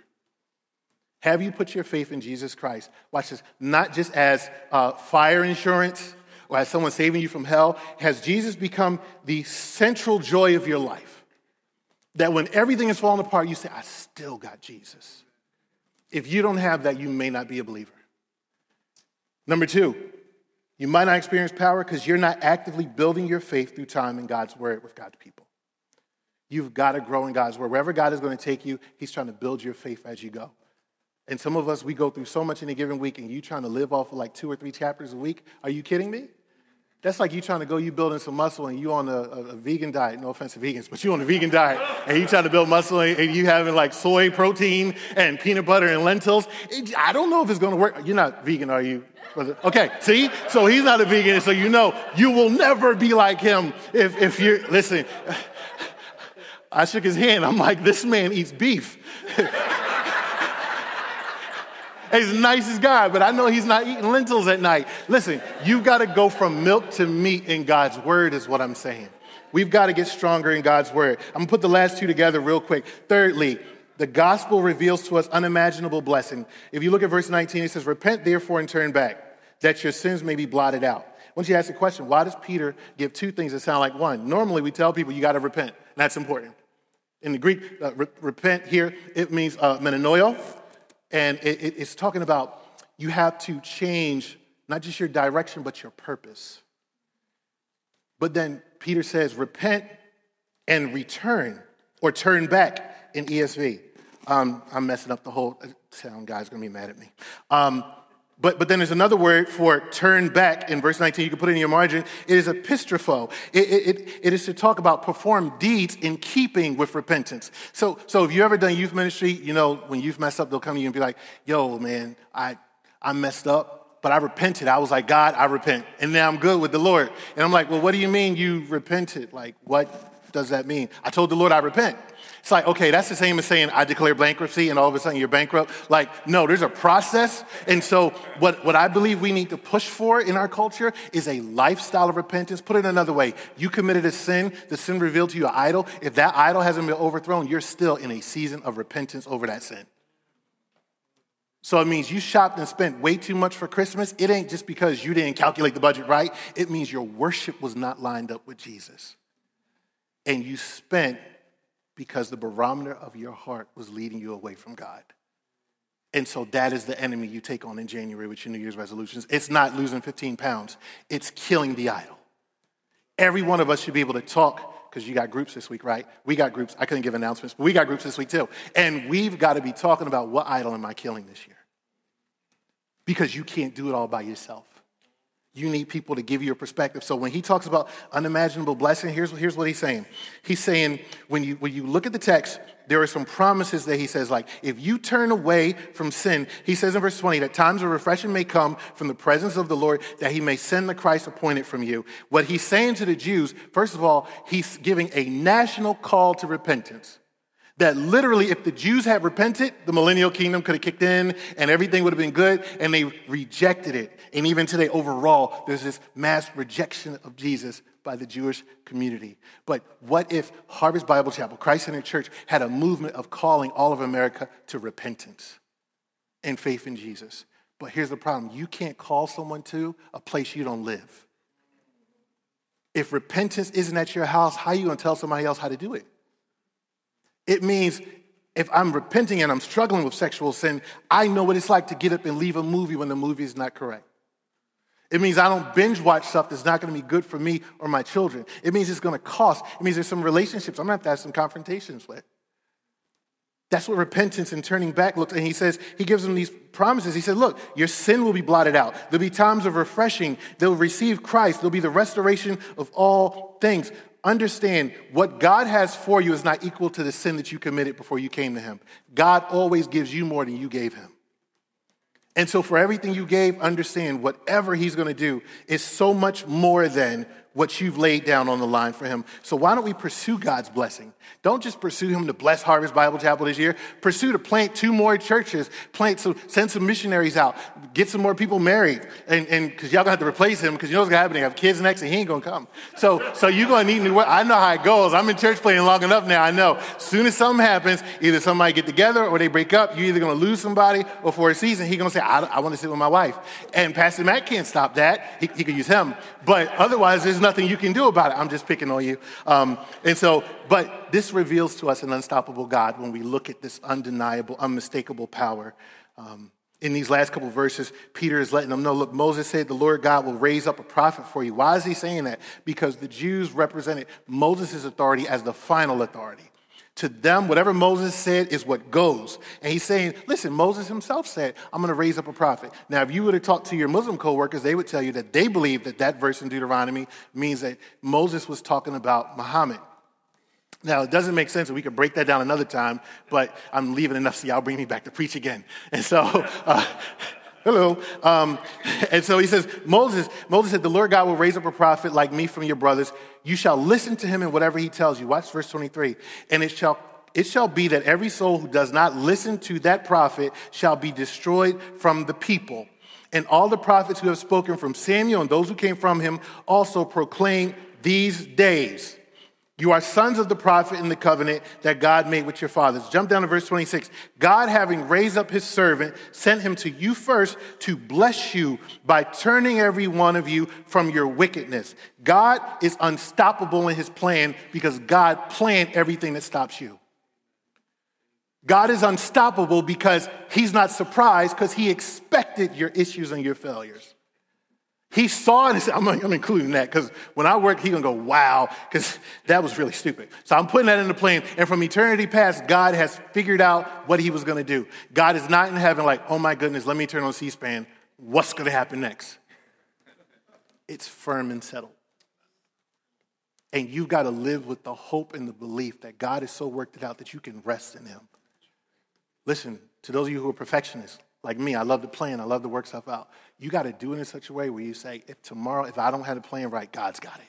Have you put your faith in Jesus Christ? Watch this, not just as uh, fire insurance or as someone saving you from hell. Has Jesus become the central joy of your life? That when everything is falling apart, you say, I still got Jesus. If you don't have that, you may not be a believer. Number two, you might not experience power because you're not actively building your faith through time in God's word with God's people. You've got to grow in God's word. Wherever God is going to take you, He's trying to build your faith as you go. And some of us, we go through so much in a given week, and you trying to live off of like two or three chapters a week. Are you kidding me? That's like you trying to go, you building some muscle, and you on a, a, a, vegan diet. No offense to vegans, but you on a vegan diet, and you trying to build muscle, and you having like soy protein and peanut butter and lentils. It, I don't know if it's going to work. You're not vegan, are you? Okay, see? So he's not a vegan, so you know you will never be like him if, if you're, listen, I shook his hand. I'm like, this man eats beef. He's the nicest guy, but I know he's not eating lentils at night. Listen, you've got to go from milk to meat in God's word, is what I'm saying. We've got to get stronger in God's word. I'm going to put the last two together real quick. Thirdly, the gospel reveals to us unimaginable blessing. If you look at verse 19, it says, Repent therefore and turn back, that your sins may be blotted out. Once you ask the question, why does Peter give two things that sound like one? Normally, we tell people you got to repent. and That's important. In the Greek, uh, re- repent here, it means uh, and it, it, it's talking about you have to change not just your direction, but your purpose. But then Peter says, repent and return or turn back in ESV. Um, I'm messing up the whole sound guy's gonna be mad at me. Um, but, but then there's another word for turn back in verse 19. You can put it in your margin. It is epistropho. It, it, it is to talk about perform deeds in keeping with repentance. So, so if you've ever done youth ministry, you know, when youth mess up, they'll come to you and be like, yo, man, I, I messed up, but I repented. I was like, God, I repent. And now I'm good with the Lord. And I'm like, well, what do you mean you repented? Like, what does that mean? I told the Lord I repent. It's like, okay, that's the same as saying I declare bankruptcy and all of a sudden you're bankrupt. Like, no, there's a process. And so, what, what I believe we need to push for in our culture is a lifestyle of repentance. Put it another way you committed a sin, the sin revealed to you an idol. If that idol hasn't been overthrown, you're still in a season of repentance over that sin. So it means you shopped and spent way too much for Christmas. It ain't just because you didn't calculate the budget right. It means your worship was not lined up with Jesus. And you spent because the barometer of your heart was leading you away from God. And so that is the enemy you take on in January with your New Year's resolutions. It's not losing 15 pounds, it's killing the idol. Every one of us should be able to talk because you got groups this week, right? We got groups. I couldn't give announcements, but we got groups this week too. And we've got to be talking about what idol am I killing this year? Because you can't do it all by yourself. You need people to give you a perspective. So when he talks about unimaginable blessing, here's, here's what he's saying. He's saying when you, when you look at the text, there are some promises that he says, like, if you turn away from sin, he says in verse 20 that times of refreshing may come from the presence of the Lord, that he may send the Christ appointed from you. What he's saying to the Jews, first of all, he's giving a national call to repentance. That literally, if the Jews had repented, the millennial kingdom could have kicked in and everything would have been good, and they rejected it. And even today, overall, there's this mass rejection of Jesus by the Jewish community. But what if Harvest Bible Chapel, Christ Centered Church, had a movement of calling all of America to repentance and faith in Jesus? But here's the problem you can't call someone to a place you don't live. If repentance isn't at your house, how are you going to tell somebody else how to do it? It means if I'm repenting and I'm struggling with sexual sin, I know what it's like to get up and leave a movie when the movie is not correct. It means I don't binge watch stuff that's not going to be good for me or my children. It means it's going to cost. It means there's some relationships I'm going to have to have some confrontations with. That's what repentance and turning back looks. And he says, he gives them these promises. He said, Look, your sin will be blotted out. There'll be times of refreshing. They'll receive Christ. There'll be the restoration of all things understand what God has for you is not equal to the sin that you committed before you came to Him. God always gives you more than you gave Him. And so, for everything you gave, understand whatever He's going to do is so much more than what you've laid down on the line for him. So why don't we pursue God's blessing? Don't just pursue him to bless Harvest Bible Chapel this year. Pursue to plant two more churches, plant some, send some missionaries out, get some more people married. And, and cause y'all gonna have to replace him because you know what's gonna happen. They have kids next and he ain't gonna come. So, so you're gonna need new. I know how it goes. I'm in church planting long enough now. I know. Soon as something happens, either somebody get together or they break up, you're either gonna lose somebody or for a season, he gonna say, I, I wanna sit with my wife. And Pastor Matt can't stop that. He, he could use him. But otherwise, there's nothing you can do about it. I'm just picking on you. Um, and so, but this reveals to us an unstoppable God when we look at this undeniable, unmistakable power. Um, in these last couple verses, Peter is letting them know look, Moses said the Lord God will raise up a prophet for you. Why is he saying that? Because the Jews represented Moses' authority as the final authority. To them, whatever Moses said is what goes. And he's saying, listen, Moses himself said, I'm going to raise up a prophet. Now, if you were to talk to your Muslim coworkers, they would tell you that they believe that that verse in Deuteronomy means that Moses was talking about Muhammad. Now, it doesn't make sense, and we could break that down another time, but I'm leaving enough so y'all bring me back to preach again. And so, uh, hello. Um, and so he says, Moses, Moses said, the Lord God will raise up a prophet like me from your brothers. You shall listen to him in whatever he tells you. Watch verse 23. And it shall it shall be that every soul who does not listen to that prophet shall be destroyed from the people. And all the prophets who have spoken from Samuel and those who came from him also proclaim these days. You are sons of the prophet in the covenant that God made with your fathers. Jump down to verse 26. God, having raised up his servant, sent him to you first to bless you by turning every one of you from your wickedness. God is unstoppable in his plan because God planned everything that stops you. God is unstoppable because he's not surprised because he expected your issues and your failures. He saw it and I'm, I'm including that because when I work, he's to go, wow, because that was really stupid. So I'm putting that in the plan. And from eternity past, God has figured out what he was to do. God is not in heaven like, oh my goodness, let me turn on C SPAN. What's to happen next? It's firm and settled. And you've got to live with the hope and the belief that God has so worked it out that you can rest in him. Listen, to those of you who are perfectionists, like me, I love to plan, I love to work stuff out. You got to do it in such a way where you say, if tomorrow, if I don't have the plan right, God's got it.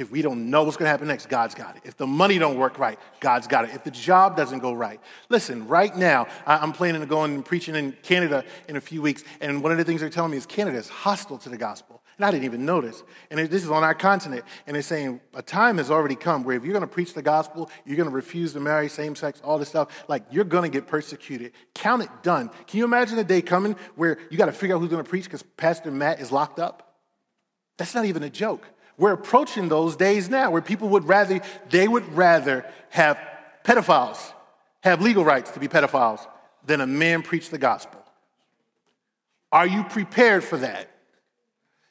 If we don't know what's going to happen next, God's got it. If the money don't work right, God's got it. If the job doesn't go right, listen. Right now, I'm planning to go and preaching in Canada in a few weeks, and one of the things they're telling me is Canada is hostile to the gospel. And I didn't even notice. And this is on our continent. And they're saying a time has already come where if you're going to preach the gospel, you're going to refuse to marry, same sex, all this stuff, like you're going to get persecuted. Count it done. Can you imagine a day coming where you got to figure out who's going to preach because Pastor Matt is locked up? That's not even a joke. We're approaching those days now where people would rather, they would rather have pedophiles, have legal rights to be pedophiles, than a man preach the gospel. Are you prepared for that?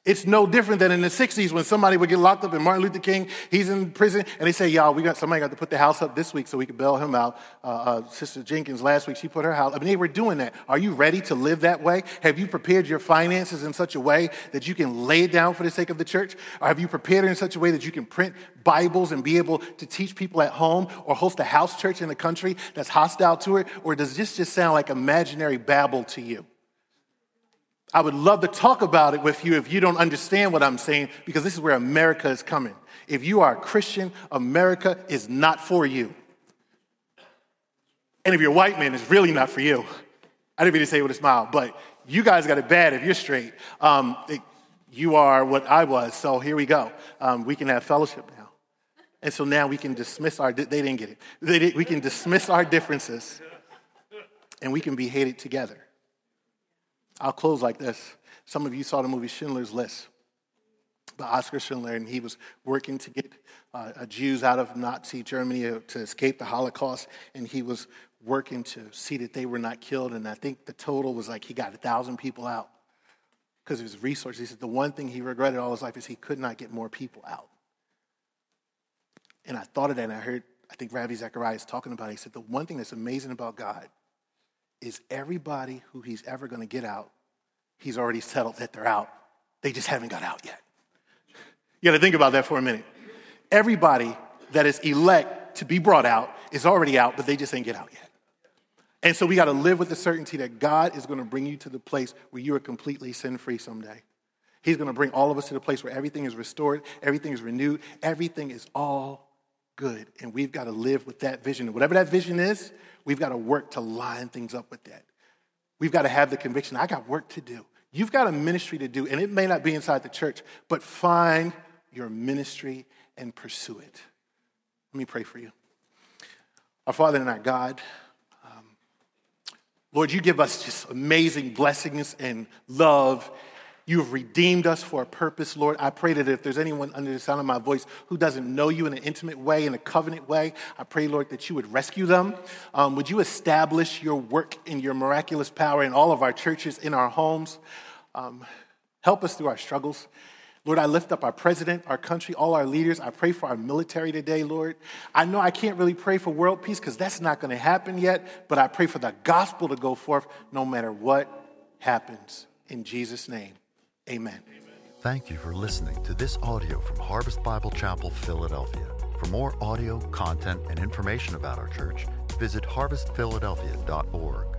It's no different than in the 60s when somebody would get locked up and Martin Luther King, he's in prison, and they say, y'all, we got somebody got to put the house up this week so we could bail him out. Uh, uh, Sister Jenkins last week, she put her house. I mean, they were doing that. Are you ready to live that way? Have you prepared your finances in such a way that you can lay it down for the sake of the church? Or have you prepared it in such a way that you can print Bibles and be able to teach people at home or host a house church in the country that's hostile to it? Or does this just sound like imaginary babble to you? I would love to talk about it with you if you don't understand what I'm saying, because this is where America is coming. If you are a Christian, America is not for you. And if you're a white man, it's really not for you. I didn't mean to say it with a smile, but you guys got it bad if you're straight. Um, it, you are what I was, so here we go. Um, we can have fellowship now. And so now we can dismiss our, they didn't get it. Did, we can dismiss our differences and we can be hated together. I'll close like this. Some of you saw the movie Schindler's List by Oskar Schindler, and he was working to get uh, Jews out of Nazi Germany to escape the Holocaust, and he was working to see that they were not killed. And I think the total was like he got a thousand people out because of his resources. He said the one thing he regretted all his life is he could not get more people out. And I thought of that, and I heard, I think Ravi Zacharias talking about it. He said, The one thing that's amazing about God is everybody who he's ever going to get out, he's already settled that they're out. They just haven't got out yet. You got to think about that for a minute. Everybody that is elect to be brought out is already out, but they just ain't get out yet. And so we got to live with the certainty that God is going to bring you to the place where you are completely sin free someday. He's going to bring all of us to the place where everything is restored, everything is renewed, everything is all good. And we've got to live with that vision. And whatever that vision is, We've got to work to line things up with that. We've got to have the conviction I got work to do. You've got a ministry to do, and it may not be inside the church, but find your ministry and pursue it. Let me pray for you. Our Father and our God, um, Lord, you give us just amazing blessings and love you have redeemed us for a purpose, Lord. I pray that if there's anyone under the sound of my voice who doesn't know you in an intimate way, in a covenant way, I pray, Lord, that you would rescue them. Um, would you establish your work and your miraculous power in all of our churches, in our homes? Um, help us through our struggles. Lord, I lift up our president, our country, all our leaders. I pray for our military today, Lord. I know I can't really pray for world peace because that's not going to happen yet, but I pray for the gospel to go forth no matter what happens. In Jesus' name. Amen. Thank you for listening to this audio from Harvest Bible Chapel, Philadelphia. For more audio, content, and information about our church, visit harvestphiladelphia.org.